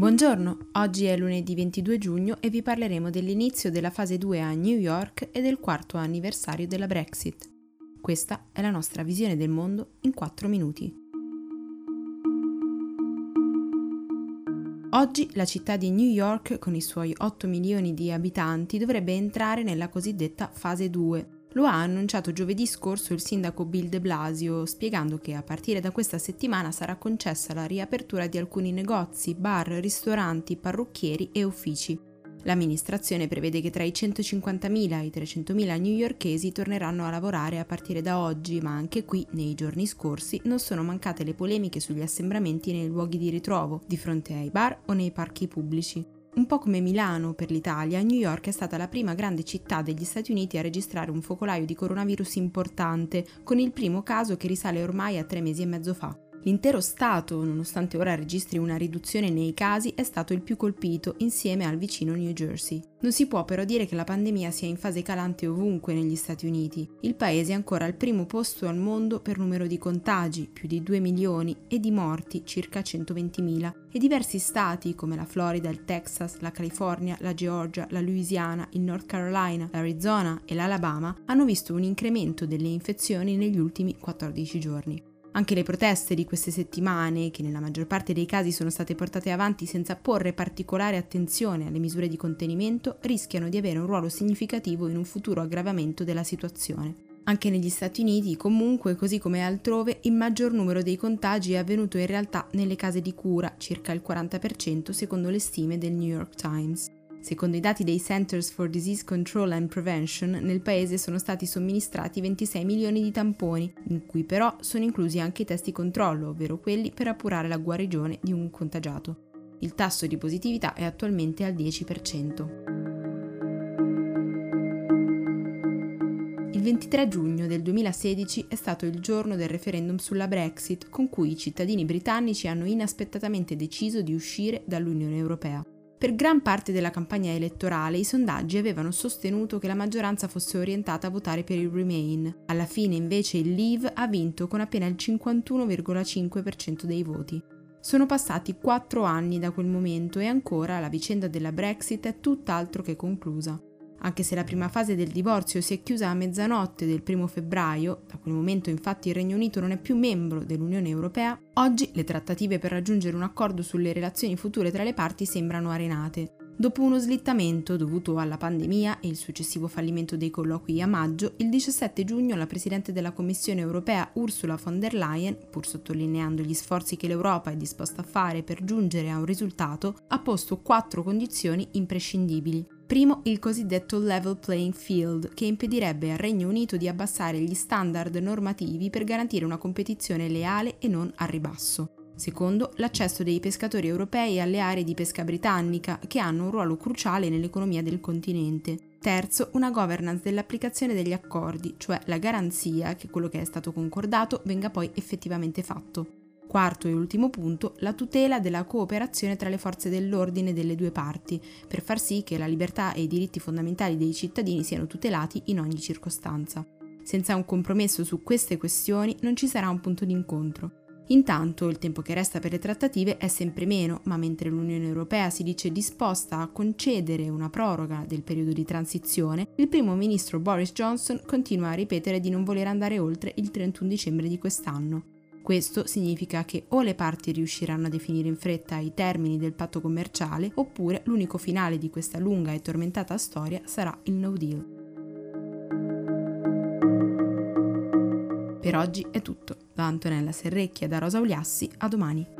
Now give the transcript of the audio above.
Buongiorno, oggi è lunedì 22 giugno e vi parleremo dell'inizio della fase 2 a New York e del quarto anniversario della Brexit. Questa è la nostra visione del mondo in 4 minuti. Oggi la città di New York, con i suoi 8 milioni di abitanti, dovrebbe entrare nella cosiddetta fase 2, lo ha annunciato giovedì scorso il sindaco Bill de Blasio, spiegando che a partire da questa settimana sarà concessa la riapertura di alcuni negozi, bar, ristoranti, parrucchieri e uffici. L'amministrazione prevede che tra i 150.000 e i 300.000 newyorkesi torneranno a lavorare a partire da oggi, ma anche qui, nei giorni scorsi, non sono mancate le polemiche sugli assembramenti nei luoghi di ritrovo, di fronte ai bar o nei parchi pubblici. Un po' come Milano per l'Italia, New York è stata la prima grande città degli Stati Uniti a registrare un focolaio di coronavirus importante, con il primo caso che risale ormai a tre mesi e mezzo fa. L'intero Stato, nonostante ora registri una riduzione nei casi, è stato il più colpito insieme al vicino New Jersey. Non si può però dire che la pandemia sia in fase calante ovunque negli Stati Uniti. Il paese è ancora al primo posto al mondo per numero di contagi, più di 2 milioni, e di morti, circa 120.000, e diversi stati come la Florida, il Texas, la California, la Georgia, la Louisiana, il North Carolina, l'Arizona e l'Alabama hanno visto un incremento delle infezioni negli ultimi 14 giorni. Anche le proteste di queste settimane, che nella maggior parte dei casi sono state portate avanti senza porre particolare attenzione alle misure di contenimento, rischiano di avere un ruolo significativo in un futuro aggravamento della situazione. Anche negli Stati Uniti, comunque, così come altrove, il maggior numero dei contagi è avvenuto in realtà nelle case di cura, circa il 40% secondo le stime del New York Times. Secondo i dati dei Centers for Disease Control and Prevention, nel paese sono stati somministrati 26 milioni di tamponi, in cui però sono inclusi anche i testi controllo, ovvero quelli per appurare la guarigione di un contagiato. Il tasso di positività è attualmente al 10%. Il 23 giugno del 2016 è stato il giorno del referendum sulla Brexit, con cui i cittadini britannici hanno inaspettatamente deciso di uscire dall'Unione Europea. Per gran parte della campagna elettorale i sondaggi avevano sostenuto che la maggioranza fosse orientata a votare per il Remain. Alla fine invece il Leave ha vinto con appena il 51,5% dei voti. Sono passati quattro anni da quel momento e ancora la vicenda della Brexit è tutt'altro che conclusa. Anche se la prima fase del divorzio si è chiusa a mezzanotte del primo febbraio, da quel momento infatti il Regno Unito non è più membro dell'Unione Europea, oggi le trattative per raggiungere un accordo sulle relazioni future tra le parti sembrano arenate. Dopo uno slittamento dovuto alla pandemia e il successivo fallimento dei colloqui a maggio, il 17 giugno la Presidente della Commissione europea Ursula von der Leyen, pur sottolineando gli sforzi che l'Europa è disposta a fare per giungere a un risultato, ha posto quattro condizioni imprescindibili. Primo, il cosiddetto level playing field, che impedirebbe al Regno Unito di abbassare gli standard normativi per garantire una competizione leale e non a ribasso. Secondo, l'accesso dei pescatori europei alle aree di pesca britannica, che hanno un ruolo cruciale nell'economia del continente. Terzo, una governance dell'applicazione degli accordi, cioè la garanzia che quello che è stato concordato venga poi effettivamente fatto. Quarto e ultimo punto, la tutela della cooperazione tra le forze dell'ordine delle due parti, per far sì che la libertà e i diritti fondamentali dei cittadini siano tutelati in ogni circostanza. Senza un compromesso su queste questioni non ci sarà un punto d'incontro. Intanto il tempo che resta per le trattative è sempre meno, ma mentre l'Unione Europea si dice disposta a concedere una proroga del periodo di transizione, il primo ministro Boris Johnson continua a ripetere di non voler andare oltre il 31 dicembre di quest'anno. Questo significa che o le parti riusciranno a definire in fretta i termini del patto commerciale, oppure l'unico finale di questa lunga e tormentata storia sarà il no deal. Per oggi è tutto. Da Antonella Serrecchia da Rosa Uliassi, a domani.